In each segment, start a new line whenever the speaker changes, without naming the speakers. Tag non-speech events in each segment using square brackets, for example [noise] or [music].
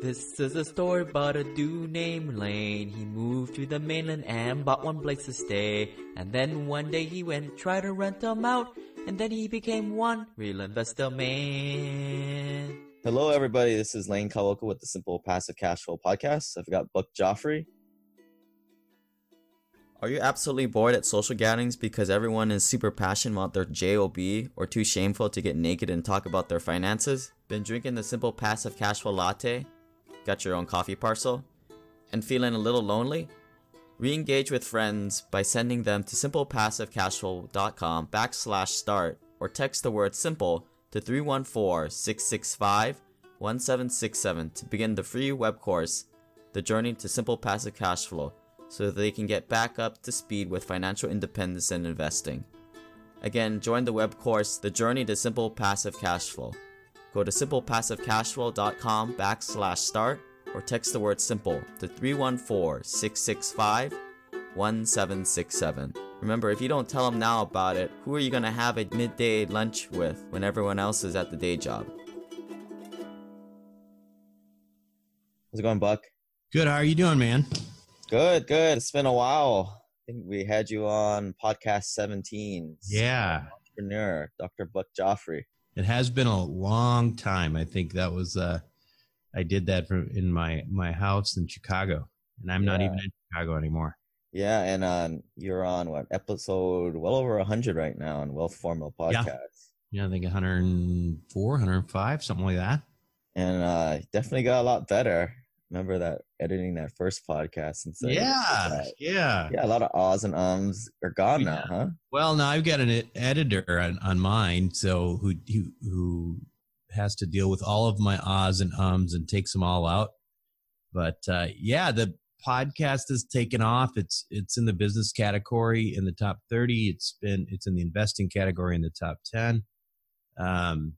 This is a story about a dude named Lane. He moved to the mainland and bought one place to stay. And then one day he went try to rent them out. And then he became one real investor man.
Hello, everybody. This is Lane Kawaoka with the Simple Passive Cash Flow Podcast. I've got Buck Joffrey.
Are you absolutely bored at social gatherings because everyone is super passionate about their JOB or too shameful to get naked and talk about their finances? Been drinking the Simple Passive Cash Flow Latte? Got your own coffee parcel? And feeling a little lonely? Re-engage with friends by sending them to simplepassivecashflow.com backslash start or text the word simple to 314-665-1767 to begin the free web course, The Journey to Simple Passive Cash Flow, so that they can get back up to speed with financial independence and investing. Again, join the web course, The Journey to Simple Passive Cash Flow. Go to simplepassivecashflow.com backslash start or text the word simple to 314-665-1767. Remember, if you don't tell them now about it, who are you going to have a midday lunch with when everyone else is at the day job?
How's it going, Buck?
Good. How are you doing, man?
Good, good. It's been a while. I think we had you on podcast 17.
Yeah.
Entrepreneur, Dr. Buck Joffrey.
It has been a long time. I think that was uh I did that from in my my house in Chicago, and I'm not even in Chicago anymore.
Yeah, and uh, you're on what episode? Well over 100 right now on Wealth Formula
Yeah.
Podcast.
Yeah, I think 104, 105, something like that.
And uh, definitely got a lot better. Remember that editing that first podcast and saying,
yeah, yeah.
yeah, a lot of ahs and ums are gone now, huh?
Well, now I've got an editor on, on mine, so who, who who has to deal with all of my ahs and ums and takes them all out. But uh, yeah, the podcast has taken off. It's it's in the business category in the top thirty. It's been it's in the investing category in the top ten. Um,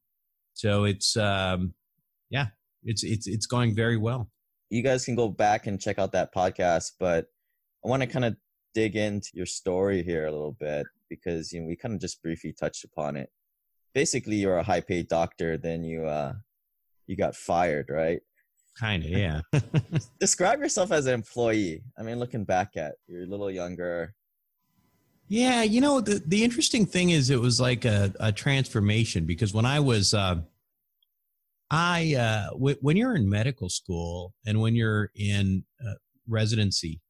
so it's um, yeah, it's it's it's going very well.
You guys can go back and check out that podcast but i want to kind of dig into your story here a little bit because you know we kind of just briefly touched upon it. Basically you're a high paid doctor then you uh you got fired right?
Kind of, [laughs] yeah. [laughs]
describe yourself as an employee. I mean looking back at you're a little younger.
Yeah, you know the the interesting thing is it was like a, a transformation because when I was uh, I uh, w- when you're in medical school and when you're in uh, residency,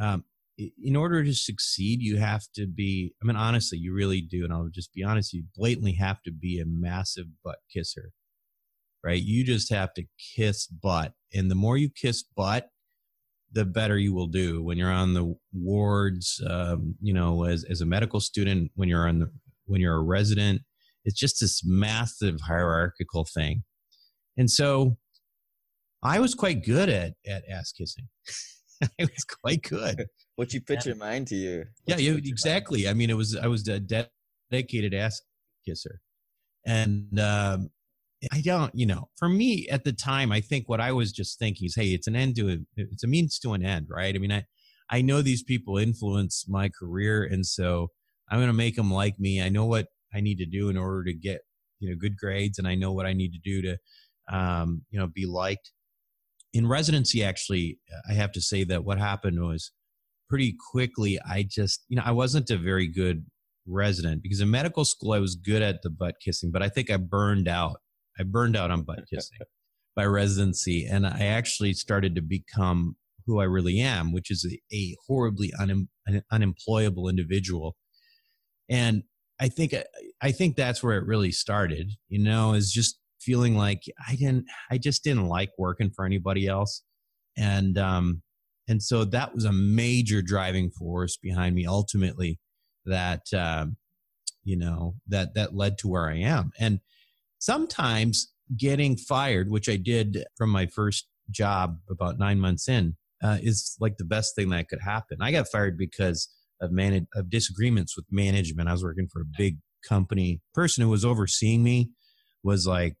um, in order to succeed, you have to be. I mean, honestly, you really do, and I'll just be honest. You blatantly have to be a massive butt kisser, right? You just have to kiss butt, and the more you kiss butt, the better you will do when you're on the wards um, you know as, as a medical student when you're on the when you're a resident it's just this massive hierarchical thing and so i was quite good at at ass kissing. [laughs] I was quite good. [laughs]
What you put your mind to you
yeah
What you
you, exactly. i mean it was i was a dedicated ass kisser. And um i don't you know for me at the time i think what i was just thinking is hey it's an end to it. it's a means to an end right? I mean i i know these people influence my career. And so i'm going to make them like me. I know what i need to do in order to get you know good grades. And i know what i need to do to um you know be liked. In residency actually i have to say that what happened was pretty quickly i just you know i wasn't a very good resident because in medical school i was good at the butt kissing but i think i burned out. I burned out on butt [laughs] kissing by residency and i actually started to become who i really am which is a, a horribly unem, un, unemployable individual. And i think i think that's where it really started. You know is just feeling like i didn't i just didn't like working for anybody else. And um and so that was a major driving force behind me ultimately that um, you know that that led to where i am. And sometimes getting fired which i did from my first job about nine months in uh, is like the best thing that could happen. I got fired because of man of disagreements with management. I was working for a big company. Person who was overseeing me was like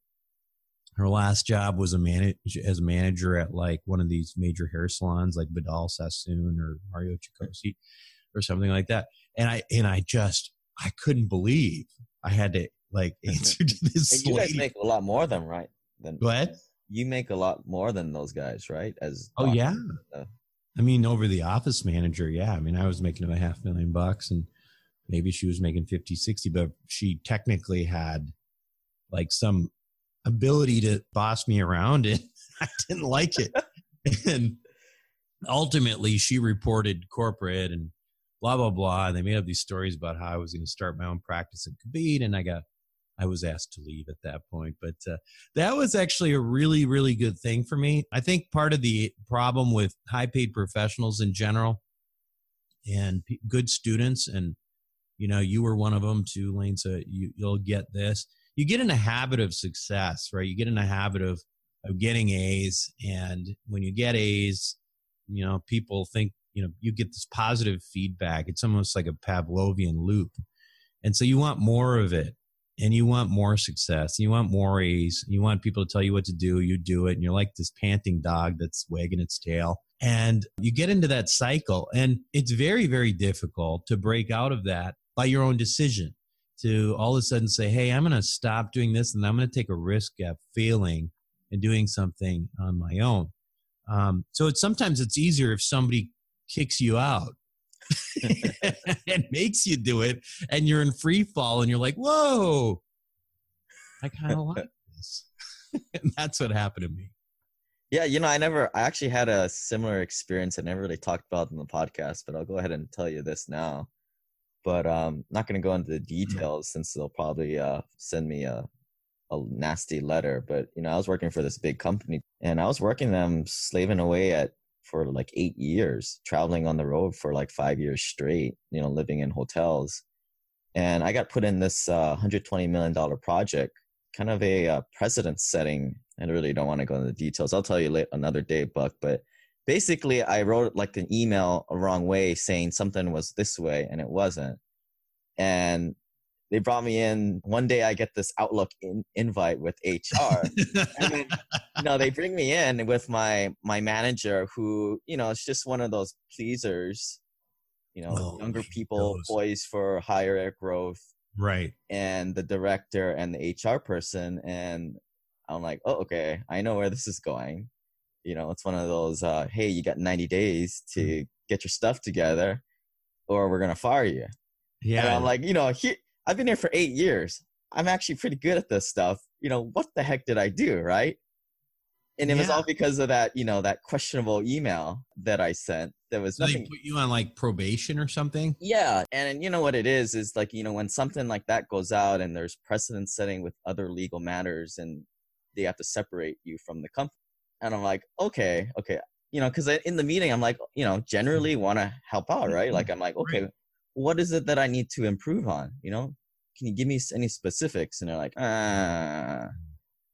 her last job was a manage as a manager at like one of these major hair salons like Vidal Sassoon or Mario Tricoci or something like that. And I and I just I couldn't believe I had to like [laughs] answer to this
Hey, you guys make a lot more than right than
What?
you make a lot more than those guys, right? As
Oh yeah.
and. Uh
I mean, over the office manager, yeah. I mean, I was making a half million bucks and maybe she was making 50, 60, but she technically had like some ability to boss me around and [laughs] I didn't like it. [laughs] and ultimately she reported corporate and blah, blah, blah. And they made up these stories about how I was going to start my own practice in Khabib. And I got, I was asked to leave at that point. But uh, that was actually a really, really good thing for me. I think part of the problem with high paid professionals in general and p- good students, and you know, you were one of them too, Lane. So you, you'll get this. You get in a habit of success, right? You get in a habit of of getting A's, and when you get A's, you know, people think you know you get this positive feedback. It's almost like a Pavlovian loop, and so you want more of it and you want more success and you want more A's you want people to tell you what to do you do it and you're like this panting dog that's wagging its tail and you get into that cycle and it's very very difficult to break out of that by your own decision to all of a sudden say hey i'm going to stop doing this and i'm going to take a risk at failing and doing something on my own um, so it's sometimes it's easier if somebody kicks you out [laughs] and makes you do it and you're in free fall and you're like whoa i kind of [laughs] like this [laughs] and that's what happened to me
Yeah, you know, I never, I actually had a similar experience. I never really talked about it in the podcast, but I'll go ahead and tell you this now. But um, not going to go into the details since they'll probably uh, send me a a nasty letter. But you know, I was working for this big company, and I was working them slaving away at for like eight years, traveling on the road for like five years straight. You know, living in hotels, and I got put in this uh, 120 million dollar project, kind of a uh, precedent setting I really don't want to go into the details. I'll tell you later, another day, Buck. But basically, I wrote like an email a wrong way saying something was this way and it wasn't. And they brought me in. One day, I get this Outlook in, invite with HR. [laughs] and then, you know, they bring me in with my my manager, who you know, it's just one of those pleasers. You know,
Oh,
younger people
knows.
poised for higher growth
right
and the director and the HR person and I'm like, "Oh, okay. I know where this is going." You know, it's one of those uh, "Hey, you got 90 days to get your stuff together or we're going to fire you." And
yeah
I'm like, "You know, he, I've been here for 8 years. I'm actually pretty good at this stuff. You know, what the heck did I do, right?" And it was all because of that, you know, that questionable email that I sent. There was
so they put you on like probation or something
yeah, and you know what it is is like you know when something like that goes out and there's precedent setting with other legal matters and they have to separate you from the company. And I'm like, okay, okay, you know, because in the meeting I'm like, you know, generally want to help out, right? Like I'm like, okay, what is it that I need to improve on? You know, can you give me any specifics? And they're like, ah.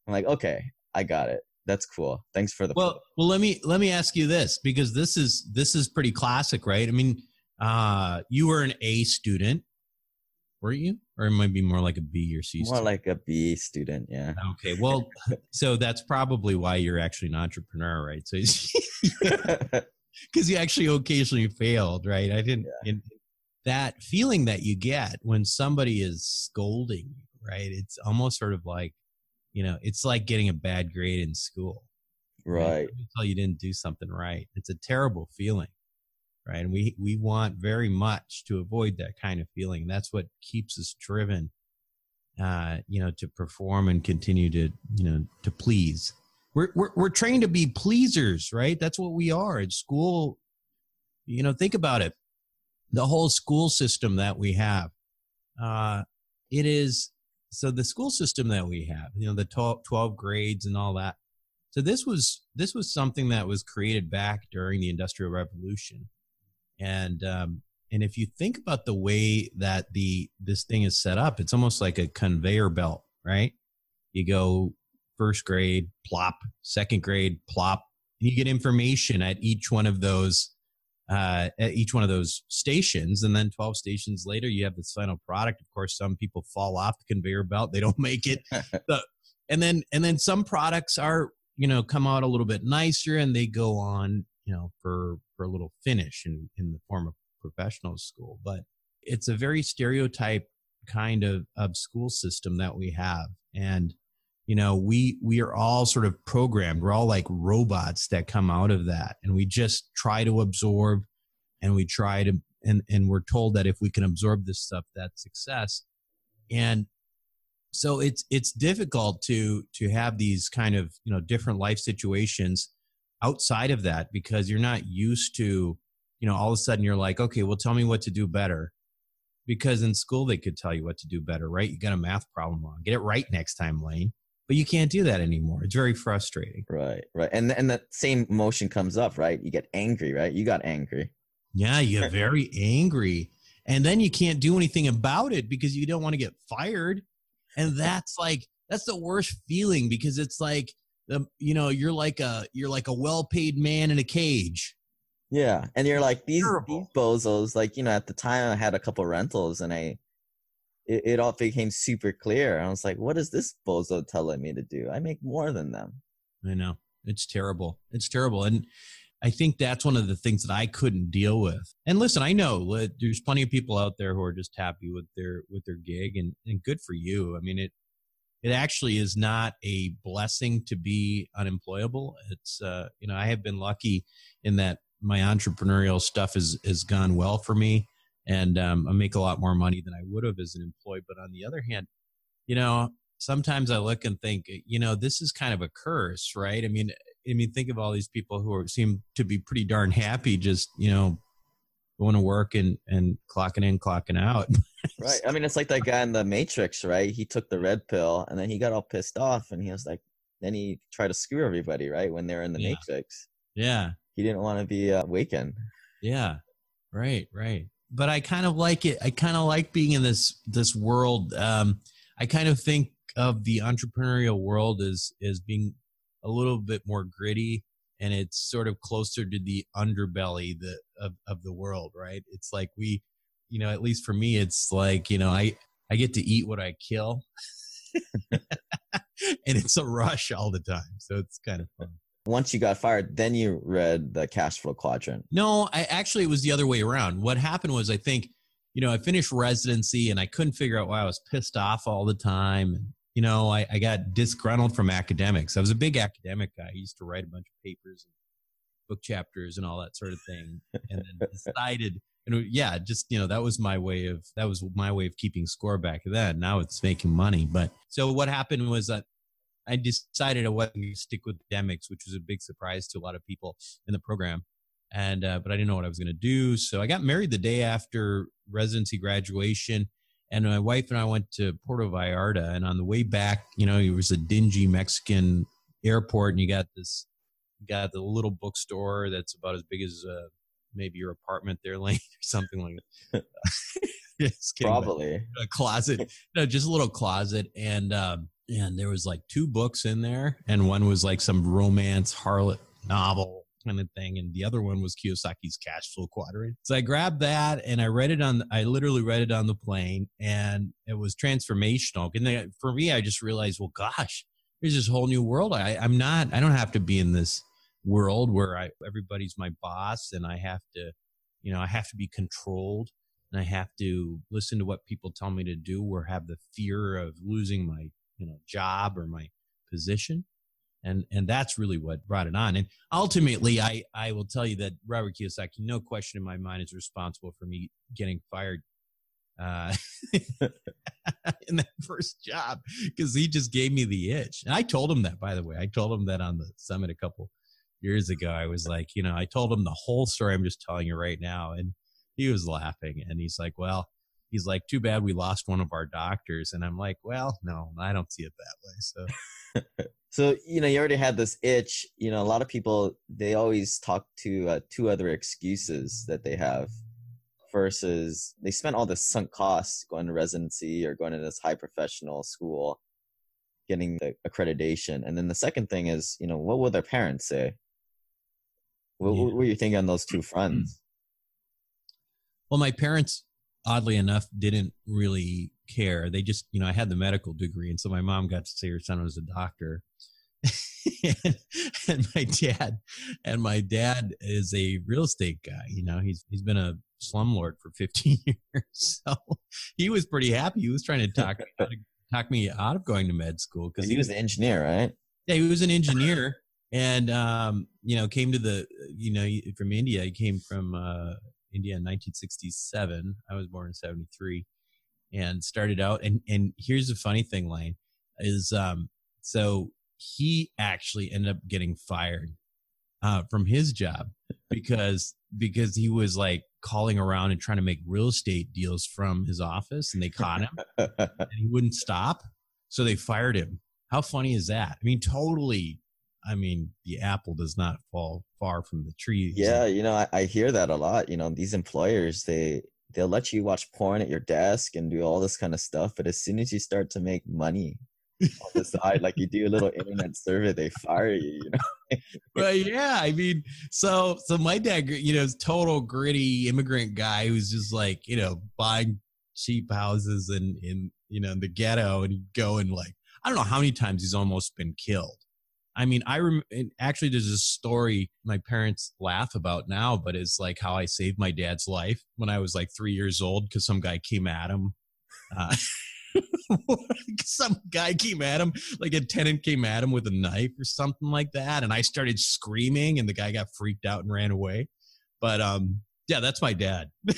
I'm like, okay, I got it. That's cool. Thanks for the
well well let me let me ask you this because this is this is pretty classic right i mean uh you were an a student were you or it might be more like a b or c
more
student
like a B student, yeah.
okay [laughs] well so that's probably why you're actually an entrepreneur right so [laughs] [laughs] because you actually occasionally failed, right? I didn't. and that feeling that you get when somebody is scolding you, right? It's almost sort of like, you know, it's like getting a bad grade in school,
right.
Until you didn't do something right, it's a terrible feeling, right? And we we want very much to avoid that kind of feeling. That's what keeps us driven, uh, you know, to perform and continue to, you know, to please. We're, we're we're trained to be pleasers right? That's what we are. At school you know think about it. The whole school system that we have uh it is so the school system that we have you know the 12, 12 grades and all that. So this was this was something that was created back during the industrial revolution and um and if you think about the way that the this thing is set up it's almost like a conveyor belt right? You go first grade plop second grade plop and you get information at each one of those uh, at each one of those stations and then 12 stations later you have this final product. Of course some people fall off the conveyor belt they don't [laughs] make it. [laughs] So- and then and then some products are you know come out a little bit nicer and they go on you know for for a little finish in in the form of professional school but it's a very stereotype kind of of school system that we have. And you know we we are all sort of programmed. We're all like robots that come out of that. And we just try to absorb and we try to and and we're told that if we can absorb this stuff that's success. And so it's it's difficult to to have these kind of you know different life situations outside of that because you're not used to you know all of a sudden you're like okay well tell me what to do better because in school they could tell you what to do better right you got a math problem wrong get it right next time lane but you can't do that anymore it's very frustrating
Right, right. And and that same emotion comes up, right? You get angry, right? You got angry.
yeah you get [laughs] very angry and then you can't do anything about it because you don't want to get fired and that's like that's the worst feeling because it's like the you know you're like a you're like a well-paid man in a cage
Yeah, and you're like these these bozos. Like you know, at the time I had a couple rentals, and I it, it all became super clear. I was like, what is this bozo telling me to do? I make more than them.
I know. It's terrible. It's terrible. And I think that's one of the things that I couldn't deal with. And listen, I know there's plenty of people out there who are just happy with their with their gig and and good for you. I mean it it actually is not a blessing to be unemployable. It's uh you know, I have been lucky in that my entrepreneurial stuff has has gone well for me and um, I make a lot more money than I would have as an employee. But on the other hand, you know, sometimes I look and think, you know, this is kind of a curse, right? I mean, I mean, think of all these people who are, seem to be pretty darn happy, just you know, going to work and and clocking in, clocking out. [laughs]
Right. [laughs] I mean, it's like that guy in the Matrix, right? He took the red pill, and then he got all pissed off, and he was like, then he tried to screw everybody, right? When they're in the
Yeah.
Matrix,
yeah,
he didn't want to be uh, awakened.
yeah, right, right. But I kind of like it. I kind of like being in this this world. Um, I kind of think of the entrepreneurial world as as being a little bit more gritty and it's sort of closer to the underbelly the, of, of the world right it's like we you know at least for me it's like you know i i get to eat what i kill. [laughs] And it's a rush all the time so it's kind of fun.
Once you got fired, then you read the cash flow quadrant.
no i actually it was the other way around. What happened was i think you know i finished residency and i couldn't figure out why i was pissed off all the time. And you know i, I got disgruntled from academics. I was a big academic guy. I used to write a bunch of papers and book chapters and all that sort of thing. And then [laughs] decided and yeah just you know that was my way of that was my way of keeping score back then. Now it's making money. But so what happened was that i decided i wasn't going to stick with academics which was a big surprise to a lot of people in the program. And uh, but i didn't know what i was going to do. So i got married the day after residency graduation. And my wife and i went to puerto vallarta. And on the way back you know it was a dingy mexican airport. And you got this you got the little bookstore that's about as big as uh, maybe your apartment there [laughs] lane or something like that [laughs] [laughs] Just kidding,
Probably.
a closet. No just a little closet and um and there was like two books in there and one was like some romance harlot novel kind of thing and the other one was kiyosaki's cash flow quadrant. So i grabbed that and i read it on i literally read it on the plane and it was transformational. And then for me i just realized well gosh there's this whole new world. I i'm not i don't have to be in this world where i everybody's my boss and i have to you know i have to be controlled and I have to listen to what people tell me to do or have the fear of losing my, you know, job or my position. And and that's really what brought it on. And ultimately I I will tell you that Robert Kiyosaki, no question in my mind, is responsible for me getting fired uh [laughs] in that first job because he just gave me the itch. And I told him that by the way. I told him that on the summit a couple years ago. I was like, you know, I told him the whole story I'm just telling you right now. And he was laughing and he's like, well, he's like, too bad we lost one of our doctors. And I'm like, well, no, I don't see it that way. So [laughs]
So you know, you already had this itch. You know, a lot of people they always talk to uh, two other excuses that they have. Versus, they spent all this sunk costs going to residency or going to this high professional school, getting the accreditation, and then the second thing is, you know, what will their parents say? What,
Yeah.
what were you thinking on those two fronts? [clears throat]
Well, my parents, oddly enough, didn't really care. They just, you know, I had the medical degree, and so my mom got to say her son was a doctor. [laughs] and, and my dad, and my dad is a real estate guy. You know, he's he's been a slumlord for [laughs] 15 years, so he was pretty happy. He was trying to talk me out of, talked me out of going to med school
because he was an engineer, right?
Yeah, he was an engineer, and um, you know, came to the you know from India. He came from uh, India in 1967. I was born in '73, and started out. And and here's the funny thing, Lane, is um, so he actually ended up getting fired uh, from his job because because he was like calling around and trying to make real estate deals from his office and they caught him and he wouldn't stop so they fired him how funny is that i mean totally i mean the apple does not fall far from the tree
yeah you know I, I hear that a lot you know these employers they they'll let you watch porn at your desk and do all this kind of stuff but as soon as you start to make money on the side, like you do a little internet survey, they fire you. You know. [laughs]
but yeah, I mean, so so my dad, you know, is total gritty immigrant guy who's just like you know buying cheap houses in in you know in the ghetto, and go and like I don't know how many times he's almost been killed. I mean, I rem- actually there's a story my parents laugh about now, but it's like how I saved my dad's life when I was like three years old because some guy came at him. Uh, [laughs] some guy came at him, like a tenant came at him with a knife or something like that, and I started screaming, and the guy got freaked out and ran away. But um, yeah, that's my dad. [laughs]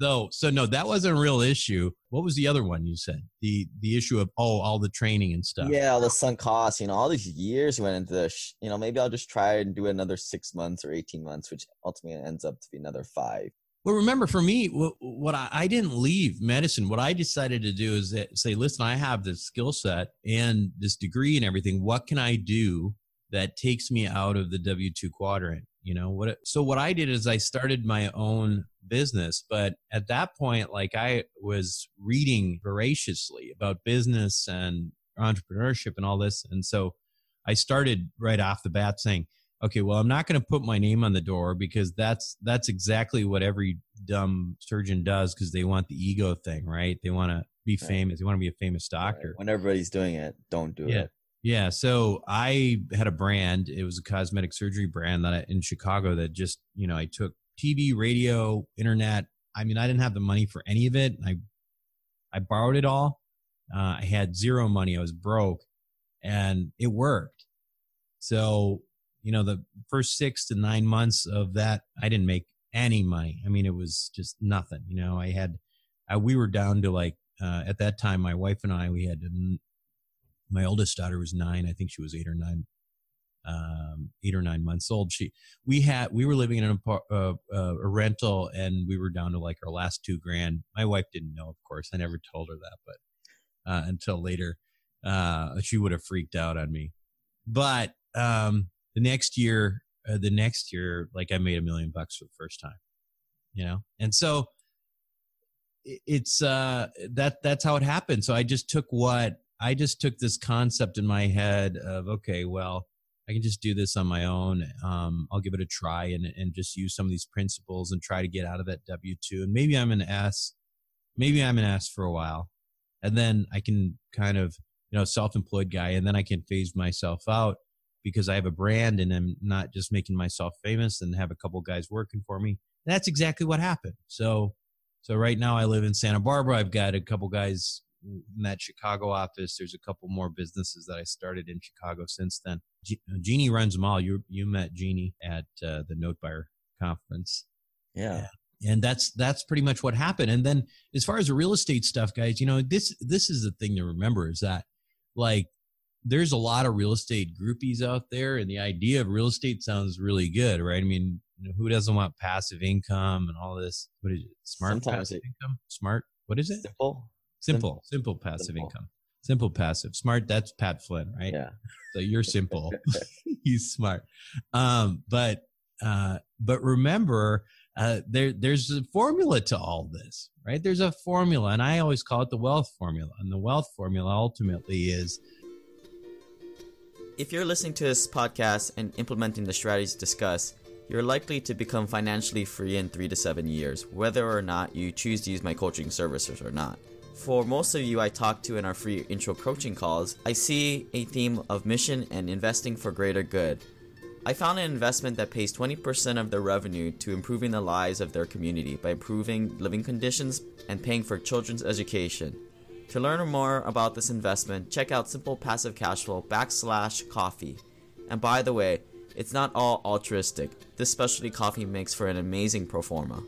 so so no, that wasn't a real issue. What was the other one you said? The the issue of oh, all the training and stuff.
Yeah, all the sunk costs. You know, all these years went into this. You know, maybe I'll just try and do another six months or eighteen months, which ultimately ends up to be another five.
Well, remember, for me, what, what I, I, didn't leave medicine. What I decided to do is that, say, listen, I have this skill set and this degree and everything. What can I do that takes me out of the W two quadrant? You know what? So what I did is I started my own business, but at that point, like I was reading voraciously about business and entrepreneurship and all this, and so I started right off the bat saying okay well i'm not going to put my name on the door because that's that's exactly what every dumb surgeon does because they want the ego thing right they want to be right. famous they want to be a famous doctor right.
when everybody's doing it don't do
yeah.
it
yeah so i had a brand it was a cosmetic surgery brand that I, in chicago that just you know i took tv radio internet i mean i didn't have the money for any of it i i borrowed it all uh, i had zero money i was broke and it worked so you know, the first six to nine months of that, I didn't make any money. I mean, it was just nothing. You know, I had, I, we were down to like, uh, at that time, my wife and I, we had, my oldest daughter was nine. I think she was eight or nine, um, eight or nine months old. She, we had, we were living in a, uh, uh, a rental and we were down to like our last two grand. My wife didn't know, of course. I never told her that, but, uh, until later, uh, she would have freaked out on me. But, um, the next year, uh, the next year, like I made a million bucks for the first time, you know? And so it's, uh, that, that's how it happened. So I just took what I just took this concept in my head of, okay, well, I can just do this on my own. Um, I'll give it a try and, and just use some of these principles and try to get out of that W two. And maybe I'm an S, maybe I'm an S for a while, and then I can kind of you know self-employed guy, and then I can phase myself out because I have a brand and I'm not just making myself famous and have a couple guys working for me. And that's exactly what happened. So, so right now I live in Santa Barbara. I've got a couple guys in that Chicago office. There's a couple more businesses that I started in Chicago since then. Je- Jeannie runs them all. You you met Jeannie at uh, the Note Buyer conference.
Yeah.
yeah. And that's that's pretty much what happened. And then as far as the real estate stuff, guys, you know this this is the thing to remember is that like there's a lot of real estate groupies out there, and the idea of real estate sounds really good, right? I mean, you know, who doesn't want passive income and all this? What is it? Smart Sometimes passive it, income? Smart? What is it?
Simple.
Simple. Simple passive simple. income. Simple passive. Smart. That's Pat Flynn, right?
Yeah.
So you're simple. [laughs] [laughs] He's smart. Um, but uh, but remember, uh, there there's a formula to all this, right? There's a formula, and I always call it the wealth formula. And the wealth formula ultimately is
if you're listening to this podcast and implementing the strategies discussed, you're likely to become financially free in three to seven years, whether or not you choose to use my coaching services or not. For most of you I talk to in our free intro coaching calls, I see a theme of mission and investing for greater good. I found an investment that pays 20% of their revenue to improving the lives of their community by improving living conditions and paying for children's education. To learn more about this investment, check out Simple Passive Cash Flow backslash coffee. And by the way, it's not all altruistic. This specialty coffee makes for an amazing pro forma.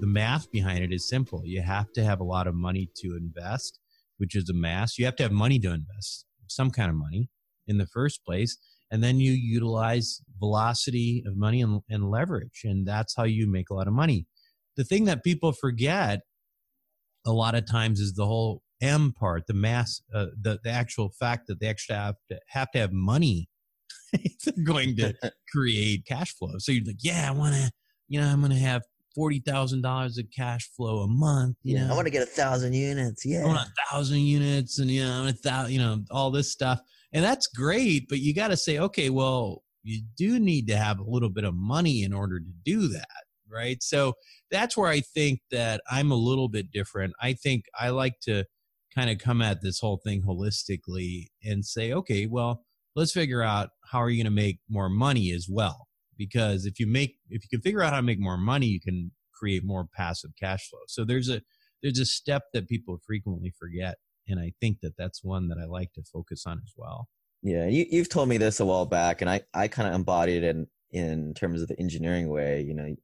The math behind it is simple. You have to have a lot of money to invest, which is a mass. You have to have money to invest, some kind of money in the first place. And then you utilize velocity of money and, and leverage. And that's how you make a lot of money. The thing that people forget a lot of times is the whole M part, the mass, uh, the the actual fact that they actually have to have to have money [laughs] going to [laughs] create cash flow. So you're like, yeah, I want to, you know, I'm going to have forty thousand dollars of cash flow a month. You
yeah,
know,
I want to get a thousand units. Yeah,
I want a thousand units, and you know, a thousand, you know, all this stuff, and that's great. But you got to say, okay, well, you do need to have a little bit of money in order to do that, right? So that's where I think that I'm a little bit different. I think I like to kind of come at this whole thing holistically and say, okay, well, let's figure out how are you going to make more money as well? Because if you make, if you can figure out how to make more money, you can create more passive cash flow. So there's a, there's a step that people frequently forget. And I think that that's one that I like to focus on as well.
Yeah, you, you've told me this a while back, and I, I kind of embodied it in, in terms of the engineering way. You know,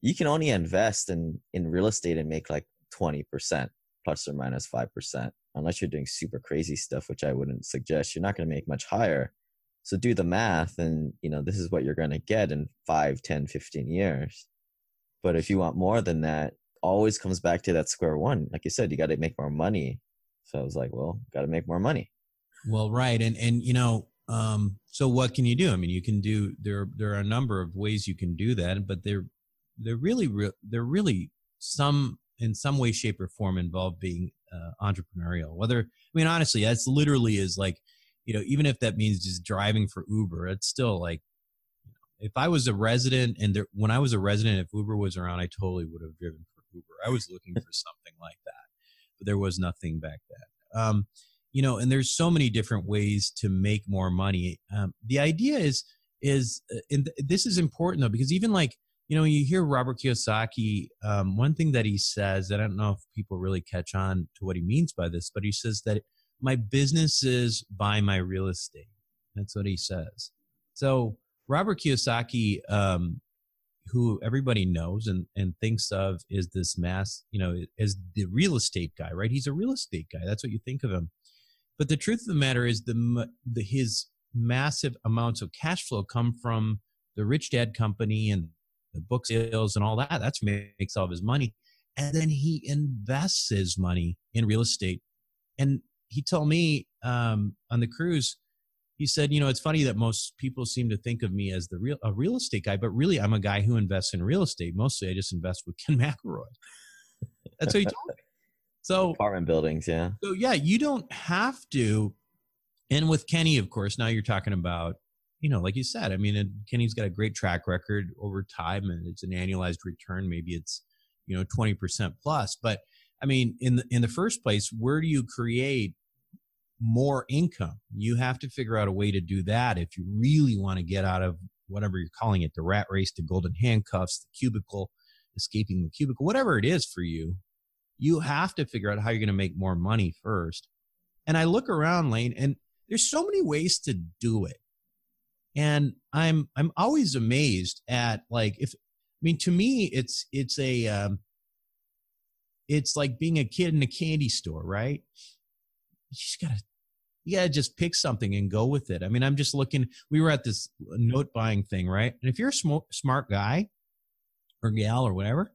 you can only invest in, in real estate and make like 20% plus or minus 5%, unless you're doing super crazy stuff, which I wouldn't suggest. You're not going to make much higher. So do the math and, you know, this is what you're going to get in 5, 10, 15 years. But if you want more than that, always comes back to that square one. Like you said, you got to make more money. So I was like, well, got to make more money.
Well, right. And, and, you know, um, so what can you do? I mean, you can do, there, there are a number of ways you can do that, but they're, they're really, they're really some in some way, shape, or form involved being uh, entrepreneurial. Whether I mean, honestly, that's literally is like, you know, even if that means just driving for Uber, it's still like, if I was a resident and there, when I was a resident, if Uber was around, I totally would have driven for Uber. I was looking for something like that, but there was nothing back then. Um, you know, and there's so many different ways to make more money. Um, the idea is is uh, and this is important though because even like you know, you hear Robert Kiyosaki, um, one thing that he says, I don't know if people really catch on to what he means by this, but he says that my businesses buy my real estate. That's what he says. So Robert Kiyosaki, um, who everybody knows and, and thinks of is this mass, you know, as the real estate guy, right? He's a real estate guy. That's what you think of him. But the truth of the matter is the, the his massive amounts of cash flow come from the Rich Dad Company and the book sales and all that. That's makes all of his money. And then he invests his money in real estate. And he told me um, on the cruise, he said, you know, it's funny that most people seem to think of me as the real a real estate guy, but really I'm a guy who invests in real estate. Mostly I just invest with Ken [laughs] McElroy. That's what he told me. So [laughs]
apartment buildings, yeah.
So yeah, you don't have to. And with Kenny, of course, now you're talking about you know, like you said, I mean, Kenny's got a great track record over time, and it's an annualized return. Maybe it's you know twenty percent plus. But I mean, in the in the first place, where do you create more income? You have to figure out a way to do that if you really want to get out of whatever you're calling it—the rat race, the golden handcuffs, the cubicle, escaping the cubicle, whatever it is for you. You have to figure out how you're going to make more money first. And I look around, Lane, and there's so many ways to do it and i'm i'm always amazed at like if i mean to me it's it's a um it's like being a kid in a candy store right you just gotta you gotta just pick something and go with it i mean i'm just looking we were at this note buying thing right and if you're a sm- smart guy or gal or whatever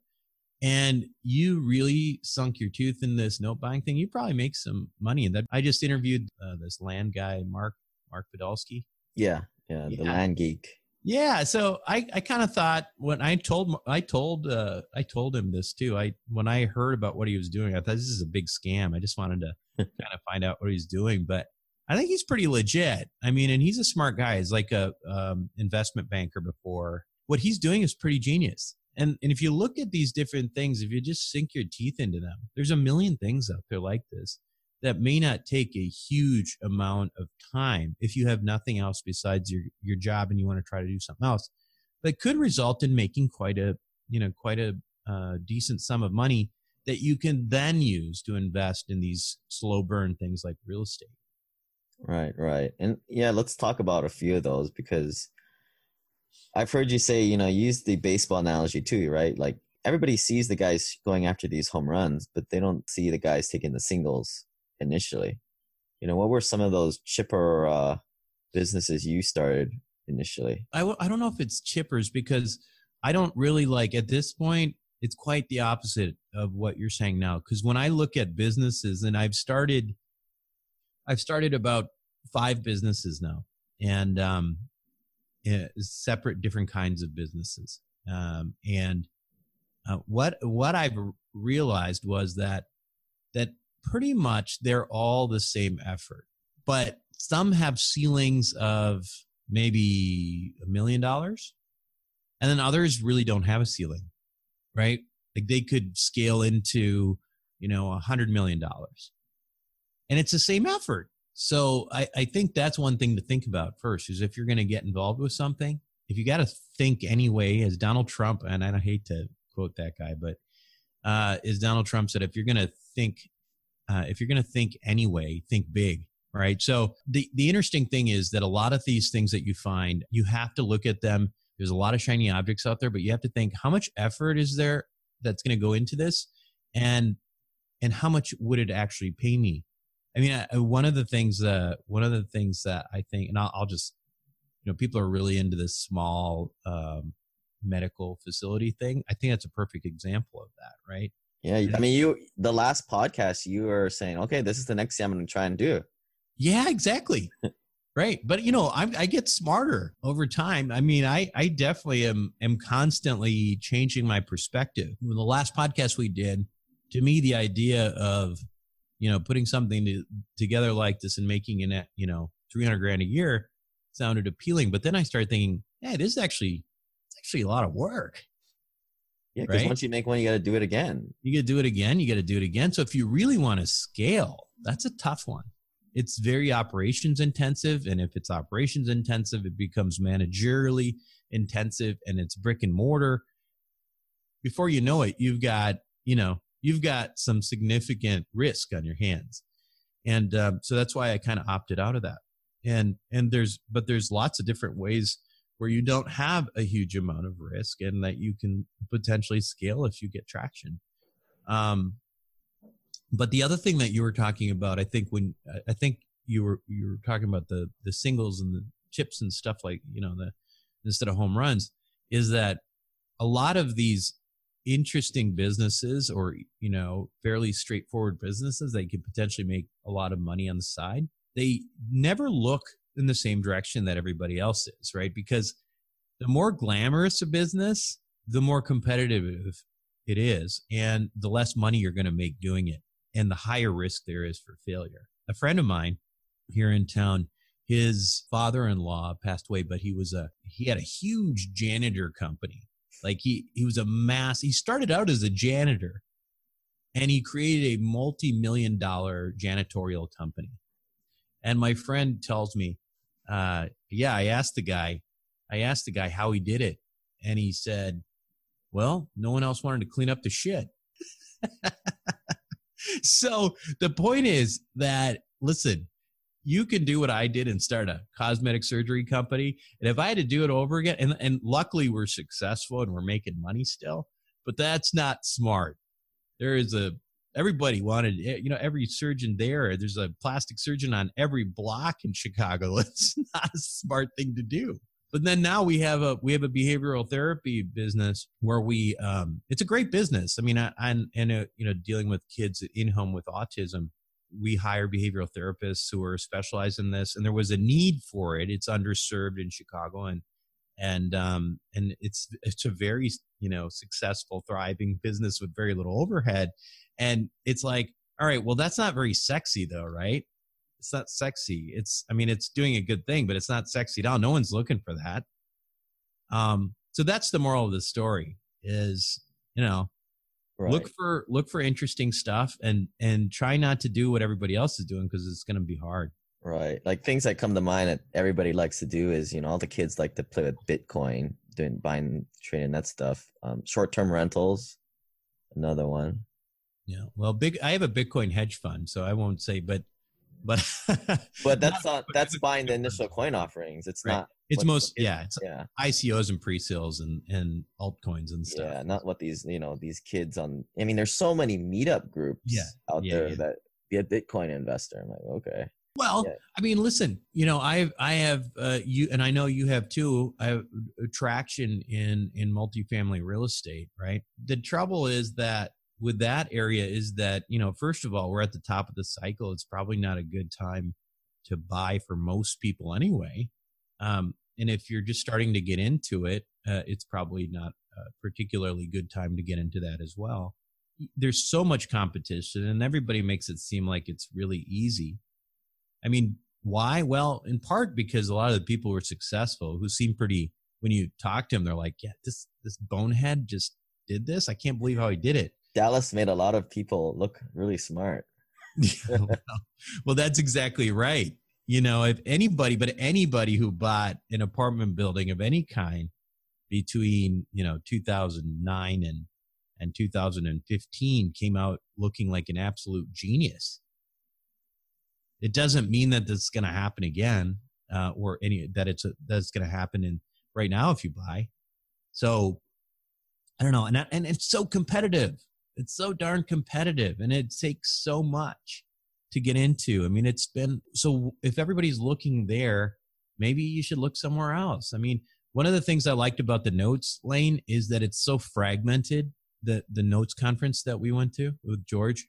and you really sunk your tooth in this note buying thing you probably make some money and that i just interviewed uh, this land guy mark mark podolsky
yeah yeah, the land geek.
Yeah, so I, I kind of thought when I told I told uh, I told him this too. I when I heard about what he was doing, I thought this is a big scam. I just wanted to [laughs] kind of find out what he's doing, but I think he's pretty legit. I mean, and he's a smart guy. He's like a um, investment banker before. What he's doing is pretty genius. And and if you look at these different things, if you just sink your teeth into them, there's a million things out there like this that may not take a huge amount of time if you have nothing else besides your, your job and you want to try to do something else but could result in making quite a you know quite a uh, decent sum of money that you can then use to invest in these slow burn things like real estate.
Right, right. And yeah, let's talk about a few of those because I've heard you say, you know, use the baseball analogy too, right? Like everybody sees the guys going after these home runs, but they don't see the guys taking the singles initially. You know, what were some of those chipper uh, businesses you started initially?
I w- I don't know if it's chippers because I don't really like at this point, it's quite the opposite of what you're saying now. Because when I look at businesses, and I've started, I've started about five businesses now, and um, eh, separate different kinds of businesses. Um, and uh, what what I've realized was that that pretty much they're all the same effort, but some have ceilings of maybe a million dollars, and then others really don't have a ceiling, right? Like they could scale into you know a hundred million dollars, and it's the same effort. So I, I think that's one thing to think about first is if you're going to get involved with something, if you got to think anyway, as Donald Trump, and I hate to quote that guy, but uh, is Donald Trump said, if you're going to think, uh, if you're going to think anyway, think big. Right. So the, the interesting thing is that a lot of these things that you find, you have to look at them. There's a lot of shiny objects out there, but you have to think how much effort is there that's going to go into this and, and how much would it actually pay me? I mean, I, one of the things, that one of the things that I think, and I'll, I'll just, you know, people are really into this small, um, medical facility thing. I think that's a perfect example of that, right?
Yeah, I mean, you the last podcast you were saying, okay, this is the next thing I'm going to try and do.
Yeah, exactly. [laughs] right, but you know, I, I get smarter over time. I mean, I I definitely am am constantly changing my perspective. In the last podcast we did, to me, the idea of you know putting something to, together like this and making it you know 300 grand a year sounded appealing but then i started thinking hey this is actually actually a lot of work.
Yeah, because right? once you make one, you got to do it again.
You got to do it again. You got to do it again. So if you really want to scale, that's a tough one. It's very operations intensive, and if it's operations intensive, it becomes managerially intensive, and it's brick and mortar. Before you know it, you've got you know you've got some significant risk on your hands, and um, so that's why I kind of opted out of that. And and there's but there's lots of different ways where you don't have a huge amount of risk and that you can potentially scale if you get traction. Um, but the other thing that you were talking about, I think when I think you were you were talking about the the singles and the chips and stuff like you know the instead of home runs, is that a lot of these interesting businesses or you know fairly straightforward businesses that could potentially make a lot of money on the side, they never look in the same direction that everybody else is, right? Because the more glamorous a business, the more competitive it is, and the less money you're going to make doing it, and the higher risk there is for failure. A friend of mine here in town, his father-in-law passed away, but he was a he had a huge janitor company. Like he he was a mass. He started out as a janitor, and he created a multi-million dollar janitorial company. And my friend tells me uh, yeah, I asked the guy, I asked the guy how he did it, and he said, "Well, no one else wanted to clean up the shit." [laughs] so the point is that listen, you can do what I did and start a cosmetic surgery company, and if I had to do it over again, and and luckily we're successful and we're making money still, but that's not smart. There is a everybody wanted eh, you know every surgeon there there's a plastic surgeon on every block in chicago. [laughs] It's not a smart thing to do. But then now we have a we have a behavioral therapy business where we um it's a great business. I mean i and uh, you know dealing with kids in home with autism we hire behavioral therapists who are specialized in this and there was a need for it it's underserved in chicago and and um and it's it's a very you know successful thriving business with very little overhead and it's like, all right, well, that's not very sexy though, right? It's not sexy. It's, I mean, it's doing a good thing, but it's not sexy at all. No one's looking for that. Um, so that's the moral of the story is, you know, right. look for, look for interesting stuff and, and try not to do what everybody else is doing because it's going to be hard.
Right. Like things that come to mind that everybody likes to do is, you know, all the kids like to play with Bitcoin, doing buying, trading that stuff. Um, short term rentals, another one
Yeah. Well, big. I have a Bitcoin hedge fund, so I won't say, but, but, [laughs]
But that's not that's buying the initial coin offerings. It's
Right.
not.
It's most yeah. It's
Yeah,
ICOs and pre-sales and and altcoins and stuff.
yeah, not what these you know these kids on. I mean, there's so many meetup groups
Yeah,
out
yeah,
there
yeah.
that be a Bitcoin investor. I'm like, okay,
Well,
Yeah.
I mean, listen, you know, I I have uh, you, and I know you have too. I have traction in in multifamily real estate, right? The trouble is that with that area is that you know, first of all, we're at the top of the cycle. It's probably not a good time to buy for most people anyway. Um, and if you're just starting to get into it, uh, it's probably not a particularly good time to get into that as well. There's so much competition, and everybody makes it seem like it's really easy. I mean, why? Well, in part because a lot of the people who are successful who seem pretty when you talk to them, they're like, Yeah, this this bonehead just did this. I can't believe how he did it.
Dallas made a lot of people look really smart. [laughs]
well, well, that's exactly right. You know, if anybody, but anybody who bought an apartment building of any kind between, you know, 2009 and, and 2015 came out looking like an absolute genius. It doesn't mean that this is going to happen again, uh, or any that it's a, that's going to happen in right now if you buy. So I don't know, and and it's so competitive. It's so darn competitive, and it takes so much to get into. I mean, it's been so. If everybody's looking there, maybe you should look somewhere else. I mean, one of the things I liked about the notes lane is that it's so fragmented. The the notes conference that we went to with George,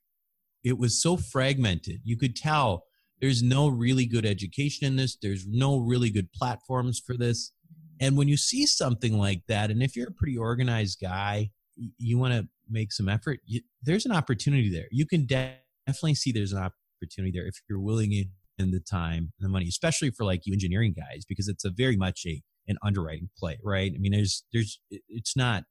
it was so fragmented. You could tell there's no really good education in this. There's no really good platforms for this. And when you see something like that, and if you're a pretty organized guy, you want to make some effort, you, there's an opportunity there. You can de- definitely see there's an opportunity there if you're willing in the time and the money, especially for like you engineering guys, because it's a very much a an underwriting play, right? I mean, there's there's it's not.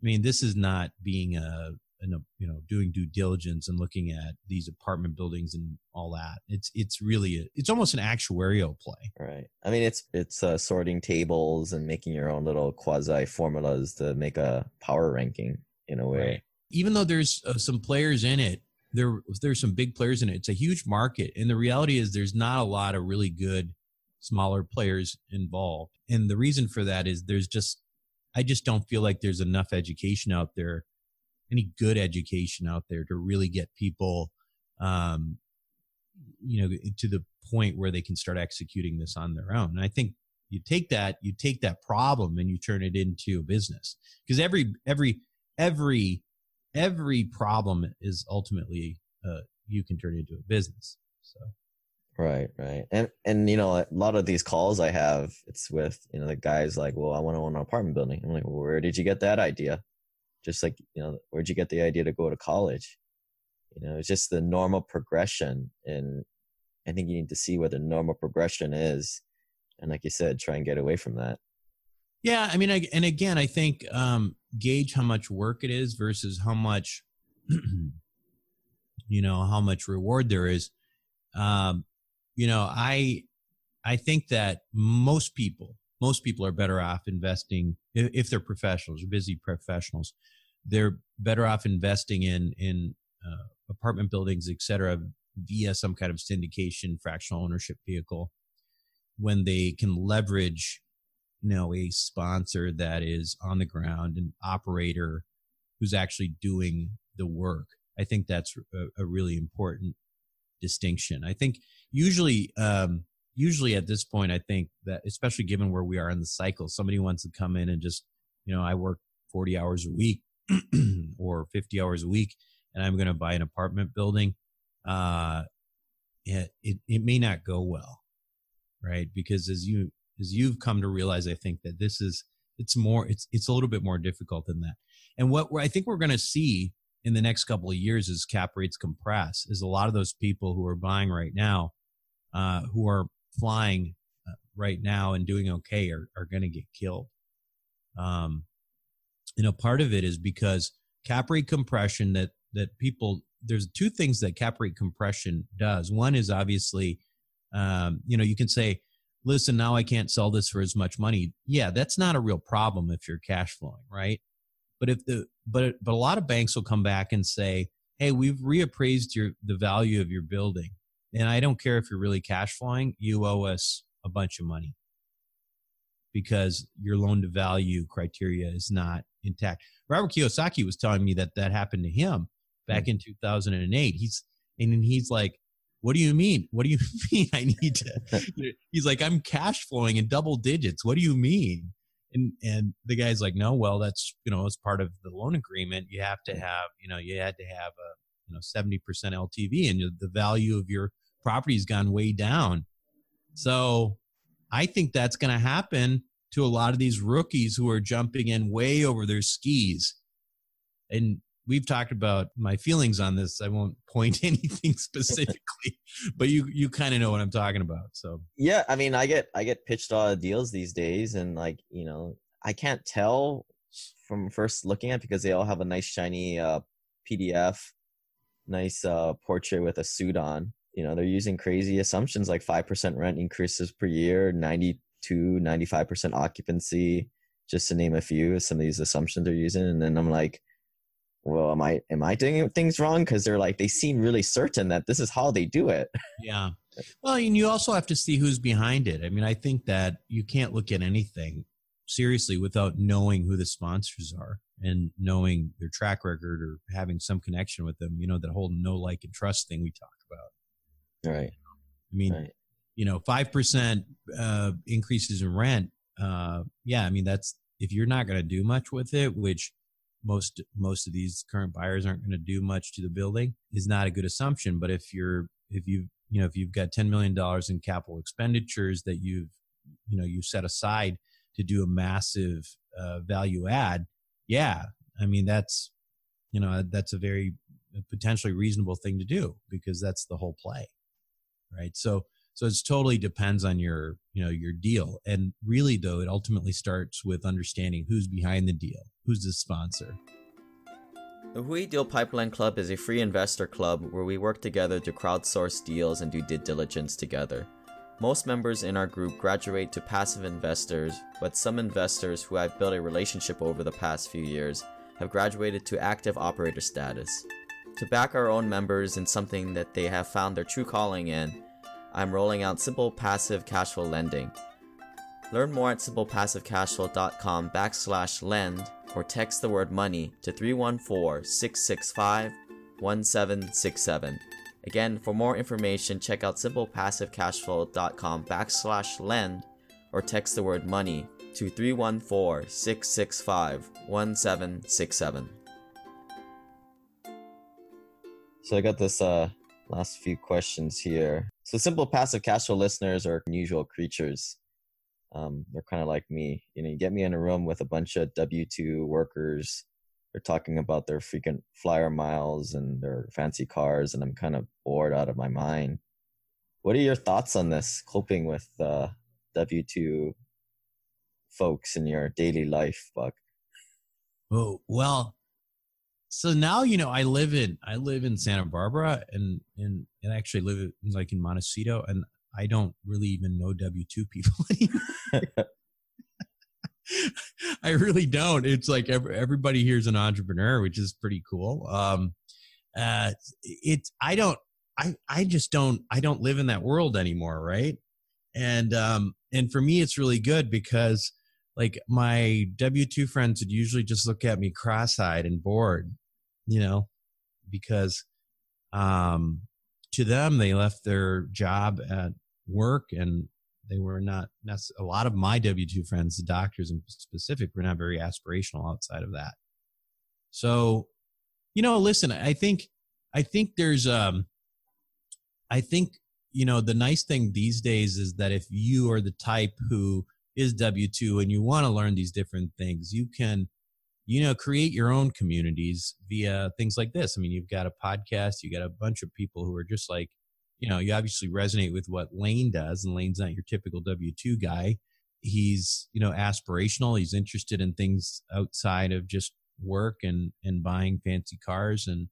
I mean, this is not being a, an, a you know doing due diligence and looking at these apartment buildings and all that. It's it's really a, it's almost an actuarial play.
Right. I mean, it's it's uh, sorting tables and making your own little quasi formulas to make a power ranking in a way.
even though there's uh, some players in it there there's some big players in it it's a huge market and the reality is there's not a lot of really good smaller players involved and the reason for that is there's just i just don't feel like there's enough education out there any good education out there to really get people um you know to the point where they can start executing this on their own and i think you take that you take that problem and you turn it into a business because every every every every problem is ultimately uh, you can turn into a business so
Right, right. And and you know, a lot of these calls I have, it's with you know the guys like, well, I want to own an apartment building. I'm like, well, where did you get that idea? Just like you know, where'd you get the idea to go to college? You know, it's just the normal progression, and I think you need to see what the normal progression is, and like you said, try and get away from that.
Yeah i mean I, and again i think um gauge how much work it is versus how much [clears throat] you know how much reward there is. Um you know i i think that most people most people are better off investing if, they're professionals busy professionals they're better off investing in in uh, apartment buildings et cetera via some kind of syndication fractional ownership vehicle when they can leverage you know a sponsor that is on the ground an operator who's actually doing the work. I think that's a, a really important distinction. I think usually um usually at this point i think that especially given where we are in the cycle somebody wants to come in and just you know i work 40 hours a week [clears throat] or 50 hours a week and i'm going to buy an apartment building uh it, it it may not go well right? Because as you as you've come to realize i think that this is it's more it's it's a little bit more difficult than that. And what i think we're going to see in the next couple of years as cap rates compress is a lot of those people who are buying right now uh, who are flying uh, right now and doing okay are, are going to get killed. Um, you know part of it is because cap rate compression that that people there's two things that cap rate compression does. One is obviously um, you know you can say listen now i can't sell this for as much money yeah that's not a real problem if you're cash flowing right but if the but but a lot of banks will come back and say hey, we've reappraised your the value of your building, and I don't care if you're really cash flowing, you owe us a bunch of money because your loan to value criteria is not intact. Robert Kiyosaki was telling me that that happened to him back mm. in 2008. He's and he's like, "What do you mean? What do you [laughs] mean? I need to?" [laughs] [laughs] he's like, "I'm cash flowing in double digits. What do you mean?" And and the guy's like, "No, well, that's you know, as part of the loan agreement, you have to have you know, you had to have a you know 70% LTV, and the value of your property's gone way down. So I think that's going to happen to a lot of these rookies who are jumping in way over their skis. And we've talked about my feelings on this. I won't [laughs] point [laughs] anything specifically, but you you kind of know what I'm talking about. So
yeah, I mean, I get I get pitched a lot of deals these days, and like you know, I can't tell from first looking at because they all have a nice shiny uh, PDF, nice uh, portrait with a suit on you know they're using crazy assumptions like 5% rent increases per year 92 95% occupancy just to name a few some of these assumptions they're using and then i'm like well am i am i doing things wrong because they're like they seem really certain that this is how they do it
yeah well and you also have to see who's behind it i mean i think that you can't look at anything seriously without knowing who the sponsors are and knowing their track record or having some connection with them you know that whole no like and trust thing we talk about
Right.
I mean,
right.
you know, five percent uh, increases in rent. Uh, yeah, I mean that's if you're not going to do much with it, which most most of these current buyers aren't going to do much to the building, is not a good assumption. But if you're if you you know if you've got ten million dollars in capital expenditures that you've you know you set aside to do a massive uh, value add, yeah, I mean that's you know that's a very potentially reasonable thing to do because that's the whole play right? So so it totally depends on your you know your deal, and really though it ultimately starts with understanding who's behind the deal, who's the sponsor.
The Hui Deal Pipeline Club is a free investor club where we work together to crowdsource deals and do due diligence together. Most members in our group graduate to passive investors, but some investors who I've built a relationship over the past few years have graduated to active operator status. To back our own members in something that they have found their true calling in, I'm rolling out simple passive cash flow lending. Learn more at simplepassivecashflow.com backslash lend or text the word money to 314-665-1767. Again, for more information, check out simplepassivecashflow.com backslash lend or text the word money to 314-665-1767.
So I got this uh, last few questions here. So simple passive cash flow listeners are unusual creatures. Um, they're kind of like me. You know, you get me in a room with a bunch of W two workers. They're talking about their frequent flyer miles and their fancy cars, and I'm kind of bored out of my mind. What are your thoughts on this? Coping with uh, W two folks in your daily life, Buck?
Oh well, so now you know I live in I live in Santa Barbara and and, and actually live in, like in Montecito and I don't really even know W two people [laughs] anymore. [laughs] I really don't. It's like every, everybody here is an entrepreneur, which is pretty cool. Um, uh, it's I don't I I just don't I don't live in that world anymore, right? And um, and for me, it's really good because like my W two friends would usually just look at me cross eyed and bored, you know, because um, to them they left their job at work and they were not a lot of my W two friends, the doctors in specific, were not very aspirational outside of that. So, you know, listen, I think I think there's um I think you know the nice thing these days is that if you are the type who is W2 and you want to learn these different things, you can, you know, create your own communities via things like this. I mean, you've got a podcast, you got a bunch of people who are just like, you know, you obviously resonate with what Lane does, and Lane's not your typical W 2 guy. He's, you know, aspirational. He's interested in things outside of just work and, and buying fancy cars and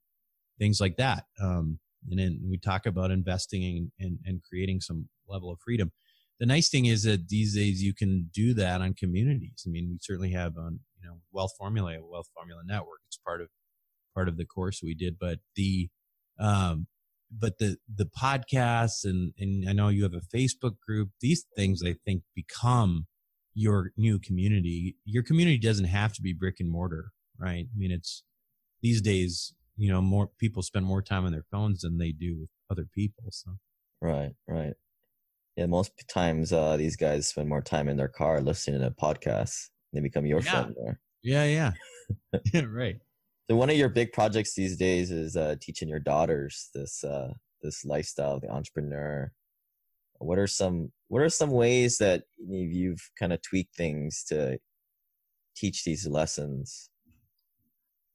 things like that. Um, and then we talk about investing and, and, and creating some level of freedom the nice thing is that these days you can do that on communities. I mean, we certainly have on you know Wealth Formula, Wealth Formula Network. It's part of part of the course we did, but the um, but the the podcasts and and I know you have a Facebook group. These things I think become your new community. Your community doesn't have to be brick and mortar, right? I mean, it's these days, you know, more people spend more time on their phones than they do with other people. So
Right, right. Yeah, most times uh, these guys spend more time in their car listening to podcasts. They become your
Yeah.
friend there.
yeah, yeah, [laughs] yeah, right.
So one of your big projects these days is uh, teaching your daughters this uh, this lifestyle of the entrepreneur. What are some What are some ways that you've kind of tweaked things to teach these lessons?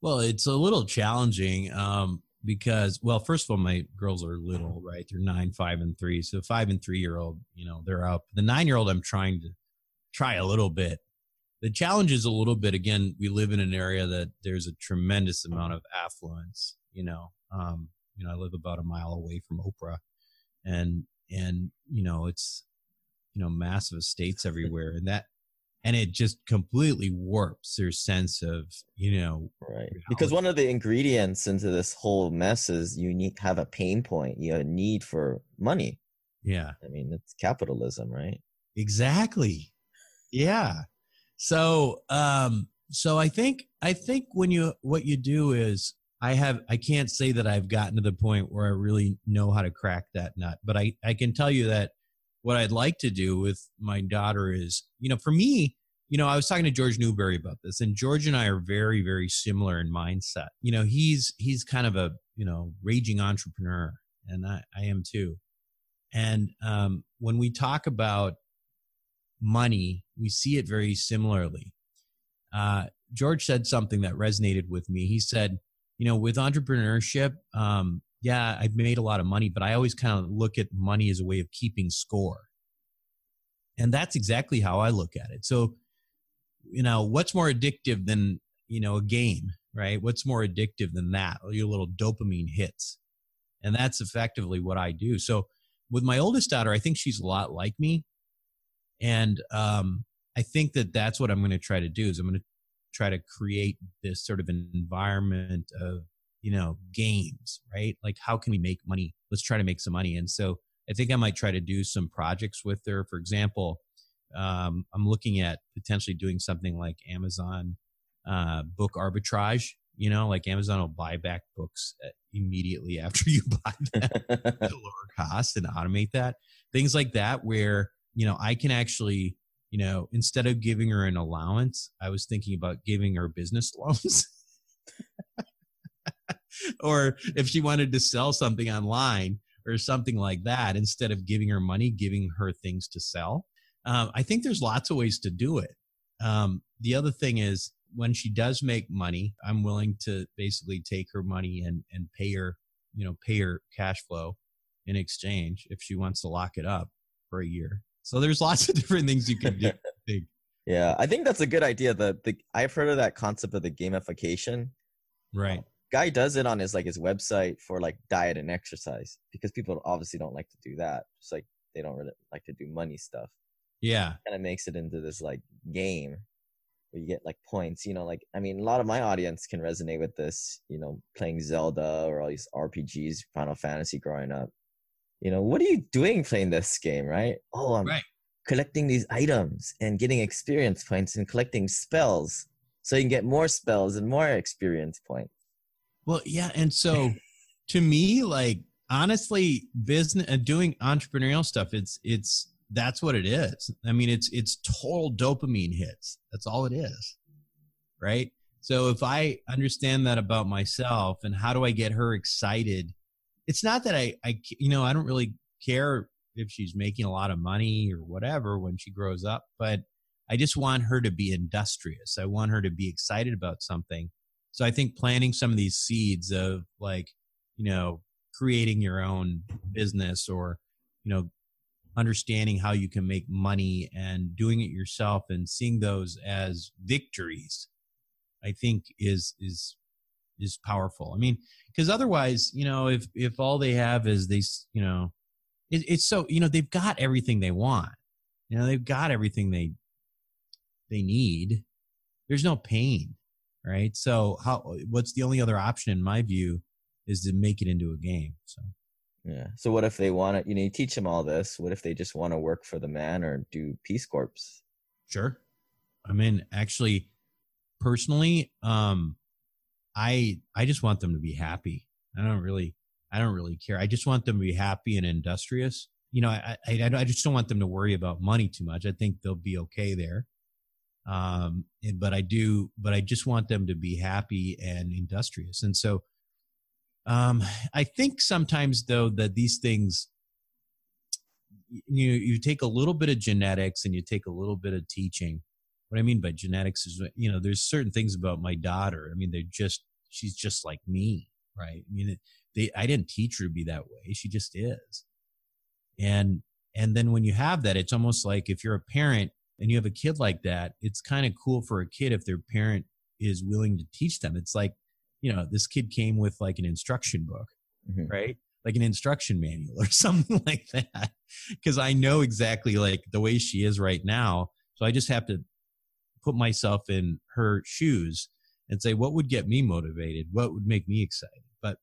Well, it's a little challenging um, because, well, first of all, my girls are little, right? They're nine, five, and three. So five and three year old, you know, they're up. The nine year old, I'm trying to try a little bit. The challenge is a little bit. Again, we live in an area that there's a tremendous amount of affluence. You know, um, you know, I live about a mile away from Oprah, and and you know, it's you know, massive estates everywhere, and that and it just completely warps their sense of you know
Right. Because one of the ingredients into this whole mess is you need have a pain point. You have a need for money.
yeah
I mean, it's capitalism, right?
exactly yeah so um so i think i think when you what you do is i have i can't say that i've gotten to the point where i really know how to crack that nut but i i can tell you that what i'd like to do with my daughter is you know for me you know i was talking to george newberry about this and george and i are very very similar in mindset you know he's he's kind of a you know raging entrepreneur and i i am too and um, when we talk about money, we see it very similarly. Uh, George said something that resonated with me. He said, you know, with entrepreneurship, um, yeah, I've made a lot of money, but I always kind of look at money as a way of keeping score. And that's exactly how I look at it. So, you know, what's more addictive than, you know, a game, right? What's more addictive than that? Your little dopamine hits. And that's effectively what I do. So, with my oldest daughter, I think she's a lot like me. And um, I think that that's what I'm going to try to do is I'm going to try to create this sort of an environment of, you know, games, right? Like, how can we make money? Let's try to make some money. And so I think I might try to do some projects with her. For example, um, I'm looking at potentially doing something like Amazon uh, book arbitrage. You know, like Amazon will buy back books uh, immediately [laughs] after you buy them at a [laughs] lower cost and automate that. Things like that, where you know I can actually, you know, instead of giving her an allowance, I was thinking about giving her business [laughs] loans. [laughs] or if she wanted to sell something online or something like that, instead of giving her money, giving her things to sell. Um, I think there's lots of ways to do it. Um, the other thing is when she does make money, I'm willing to basically take her money and and pay her, you know, pay her cash flow in exchange if she wants to lock it up for a year. So there's [laughs] lots of different things you can do. I [laughs] think.
Yeah, I think that's a good idea. The the I've heard of that concept of the gamification.
Right.
Guy does it on his like his website for like diet and exercise because people obviously don't like to do that. Just like they don't really like to do money stuff.
Yeah.
Kind of makes it into this like game where you get like points. You know, like I mean, a lot of my audience can resonate with this. You know, playing Zelda or all these RPGs, Final Fantasy growing up. You know, what are you doing playing this game, right? Oh, I'm
Right.
collecting these items and getting experience points and collecting spells so you can get more spells and more experience points.
Well, yeah, and so to me, like honestly, business and doing entrepreneurial stuff, it's it's that's what it is. I mean, it's it's total dopamine hits. That's all it is, right? So if I understand that about myself and how do I get her excited, it's not that I I you know I don't really care if she's making a lot of money or whatever when she grows up, but I just want her to be industrious. I want her to be excited about something. So I think planting some of these seeds of like, you know, creating your own business or, you know, understanding how you can make money and doing it yourself and seeing those as victories, I think is is is powerful. I mean, because otherwise, you know, if if all they have is these, you know, it, it's so you know they've got everything they want. You know, they've got everything they they need. There's no pain right? So how what's the only other option in my view is to make it into a game. So
Yeah. So what if they want to? You know, you teach them all this. What if they just want to work for the man or do Peace Corps?
Sure. I mean, actually, personally, um, I I just want them to be happy. I don't really I don't really care. I just want them to be happy and industrious. You know, I I, I just don't want them to worry about money too much. I think they'll be okay there. Um, and, but I do, but I just want them to be happy and industrious. And so, um, I think sometimes though that these things you you take a little bit of genetics and you take a little bit of teaching. What I mean by genetics is, you know, there's certain things about my daughter. I mean, they're just she's just like me, right? I mean, they I didn't teach her to be that way. She just is. And and then when you have that, it's almost like if you're a parent and you have a kid like that, it's kind of cool for a kid if their parent is willing to teach them. It's like, you know, this kid came with like an instruction book,
Mhm.
right? Like an instruction manual [laughs] or something like that. Cause I know exactly like the way she is right now. So I just have to put myself in her shoes and say, what would get me motivated? What would make me excited? But,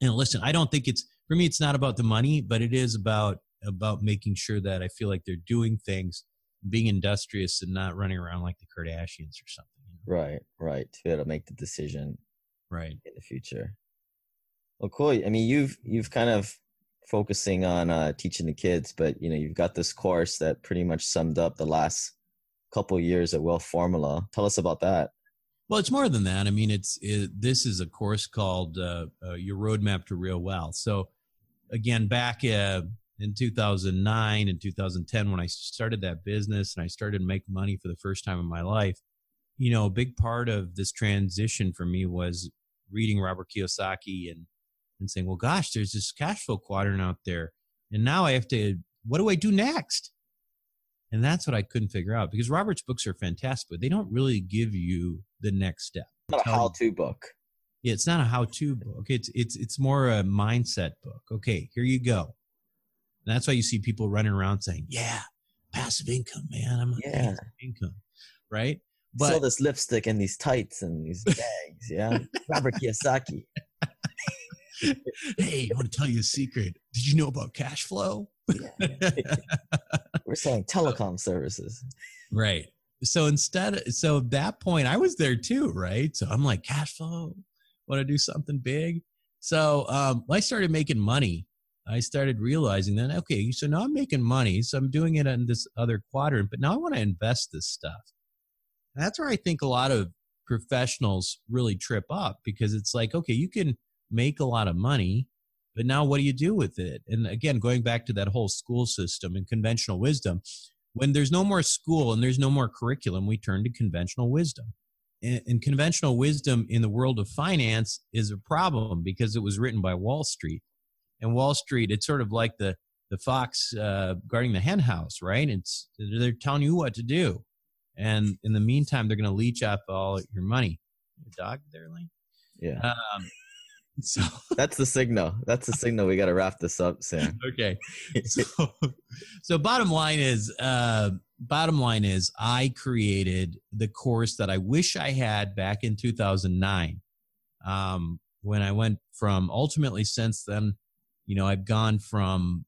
know, listen, I don't think it's, for me, it's not about the money, but it is about, about making sure that I feel like they're doing things, being industrious and not running around like the Kardashians or something.
Right. Right. To be able to make the decision
Right.
in the future. Well, cool. I mean, you've you've kind of focusing on uh, teaching the kids, but you know, you've got this course that pretty much summed up the last couple years at Wealth Formula. Tell us about that.
Well, it's more than that. I mean, it's it, this is a course called uh, uh, Your Roadmap to Real Wealth. So, again, back uh, in 2009 and 2010, when I started that business and I started to make money for the first time in my life, you know, a big part of this transition for me was reading Robert Kiyosaki and and saying, "Well, gosh, there's this cash flow quadrant out there, and now I have to. What do I do next?" And that's what I couldn't figure out because Robert's books are fantastic, but they don't really give you the next step.
Not a how-to book.
yeah, it's not a how-to book. It's it's it's more a mindset book. Okay, here you go. And that's why you see people running around saying, "Yeah, passive income, man. I'm
Yeah.
passive income." Right? But Sell
this lipstick and these tights and these [laughs] bags. Yeah, Robert Kiyosaki.
hey, I want to tell you a secret. Did you know about cash flow?
We're selling [laughs] telecom services.
Right. So instead, so at that point, I was there too, right? So I'm like, cash flow, want to do something big. So um, I started making money, I started realizing that, okay, so now I'm making money. So I'm doing it in this other quadrant, but now I want to invest this stuff. That's where I think a lot of professionals really trip up because it's like, okay, you can make a lot of money, but now what do you do with it? And again, going back to that whole school system and conventional wisdom, when there's no more school and there's no more curriculum, we turn to conventional wisdom. And conventional wisdom in the world of finance is a problem because it was written by Wall Street. And Wall Street, it's sort of like the the fox uh, guarding the hen house, right? It's they're telling you what to do, and in the meantime, they're going to leech off all your money. Your dog there, Lane.
Yeah,
Um, [laughs] so
that's the signal. That's the signal. We got to wrap this up, Sam. [laughs]
okay so, so bottom line is uh bottom line is i created the course that i wish i had back in 2009 um when i went from ultimately since then you know i've gone from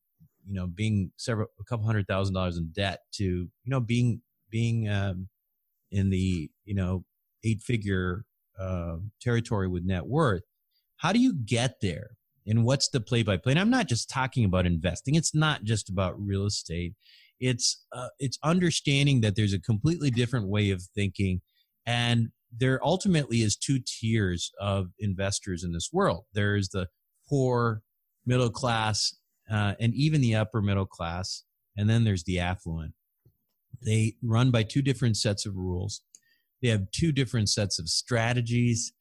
you know being several a couple hundred thousand dollars in debt to you know being being um in the you know eight figure uh, territory with net worth. How do you get there? And what's the play by play? And i'm not just talking about investing. It's not just about real estate. It's uh, it's understanding that there's a completely different way of thinking. And there ultimately is two tiers of investors in this world. There's the poor middle class uh, and even the upper middle class and then there's the affluent they run by two different sets of rules they have two different sets of strategies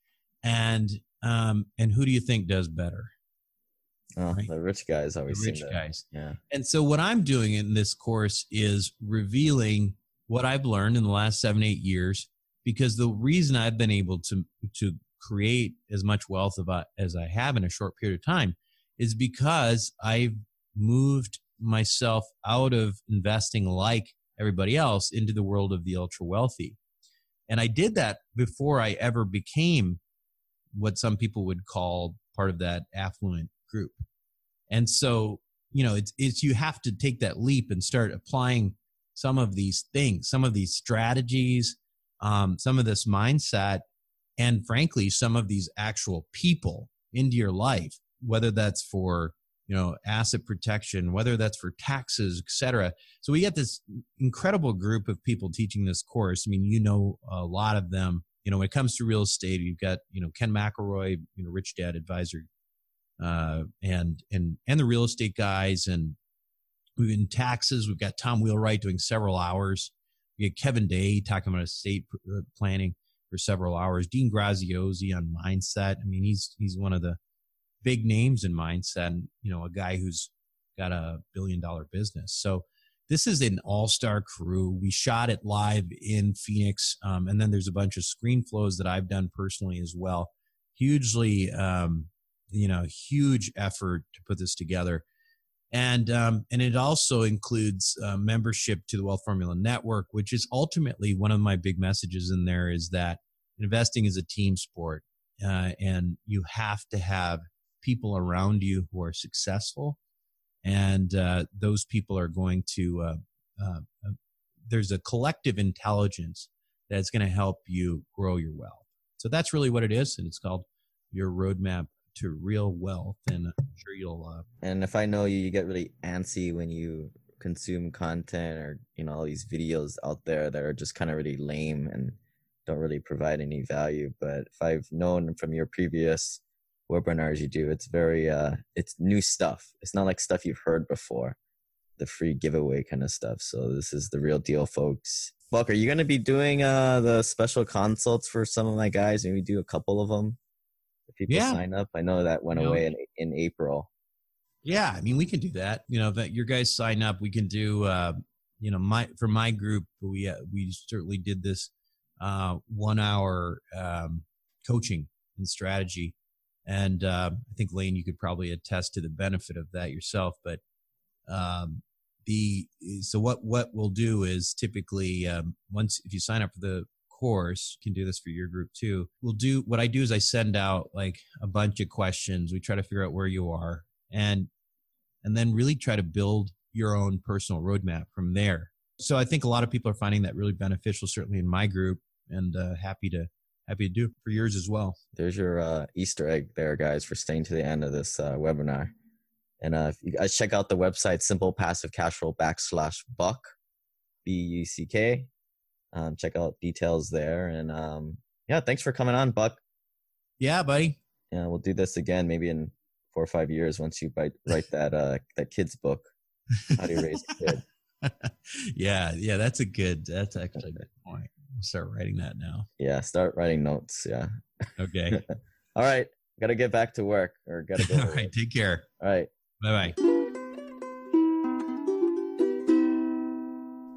and um, and who do you think does better
Oh,
Right.
the rich guys always the rich
guys
Yeah.
and so what I'm doing in this course is revealing what I've learned in the last seven, eight years, because the reason I've been able to to create as much wealth about as I have in a short period of time is because I've moved myself out of investing like everybody else into the world of the ultra wealthy. And I did that before I ever became what some people would call part of that affluent group. And so, you know, it's, it's, you have to take that leap and start applying some of these things, some of these strategies, um, some of this mindset, and frankly, some of these actual people into your life, whether that's for you know asset protection whether that's for taxes etc so we get this incredible group of people teaching this course. I mean you know a lot of them. You know when it comes to real estate you've got you know ken mcelroy you know rich dad advisor uh, and and and the real estate guys and we've in taxes. We've got tom wheelwright doing several hours. We get kevin day talking about estate uh, planning for several hours. Dean graziosi on mindset. I mean he's he's one of the big names in mindset and you know a guy who's got a billion dollar business. So this is an all-star crew. We shot it live in phoenix um, and then there's a bunch of screen flows that i've done personally as well. Hugely um, you know huge effort to put this together. And um, and it also includes uh, membership to the wealth formula network which is ultimately one of my big messages in there is that investing is a team sport uh, and you have to have people around you who are successful, and uh, those people are going to. Uh, uh, uh there's a collective intelligence that's going to help you grow your wealth. So that's really what it is, and it's called your roadmap to real wealth. And I'm sure you'll. Uh,
and if I know you, you get really antsy when you consume content or you know all these videos out there that are just kind of really lame and don't really provide any value. But if I've known from your previous webinars you do. It's very uh it's new stuff. It's not like stuff you've heard before. The free giveaway kind of stuff. So this is the real deal, folks. Buck, are you going to be doing uh the special consults for some of my guys? Maybe do a couple of them. If people yeah. sign up, I know that went you away in in April.
Yeah, I mean we can do that. You know, that your guys sign up, we can do. uh You know, my for my group, we uh, we certainly did this uh one hour um coaching and strategy and uh, I think Lane, you could probably attest to the benefit of that yourself. But um, the so what what we'll do is typically um, once if you sign up for the course, you can do this for your group too. We'll do what I do is I send out like a bunch of questions. We try to figure out where you are and and then really try to build your own personal roadmap from there. So I think a lot of people are finding that really beneficial, certainly in my group, and uh, happy to happy to do for yours as well.
There's your uh, Easter egg there, guys, for staying to the end of this uh, webinar. And uh, if you guys check out the website, simple passive cash flow backslash buck, B U C K. Um, check out details there. And um, yeah, thanks for coming on, Buck.
Yeah, buddy.
Yeah, we'll do this again maybe in four or five years once you write, write that uh, that kid's book, How to Raise a Kid. [laughs]
yeah, yeah, that's a good. That's actually a good point. I'll start writing that now.
Yeah, start writing notes. Yeah.
Okay. [laughs]
All right. Got to get back to work or got to go. [laughs]
All right. Take care.
All right.
Bye bye.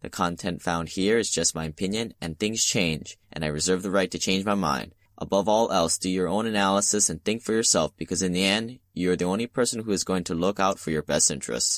The content found here is just my opinion and things change and I reserve the right to change my mind. Above all else, do your own analysis and think for yourself because in the end, you are the only person who is going to look out for your best interests.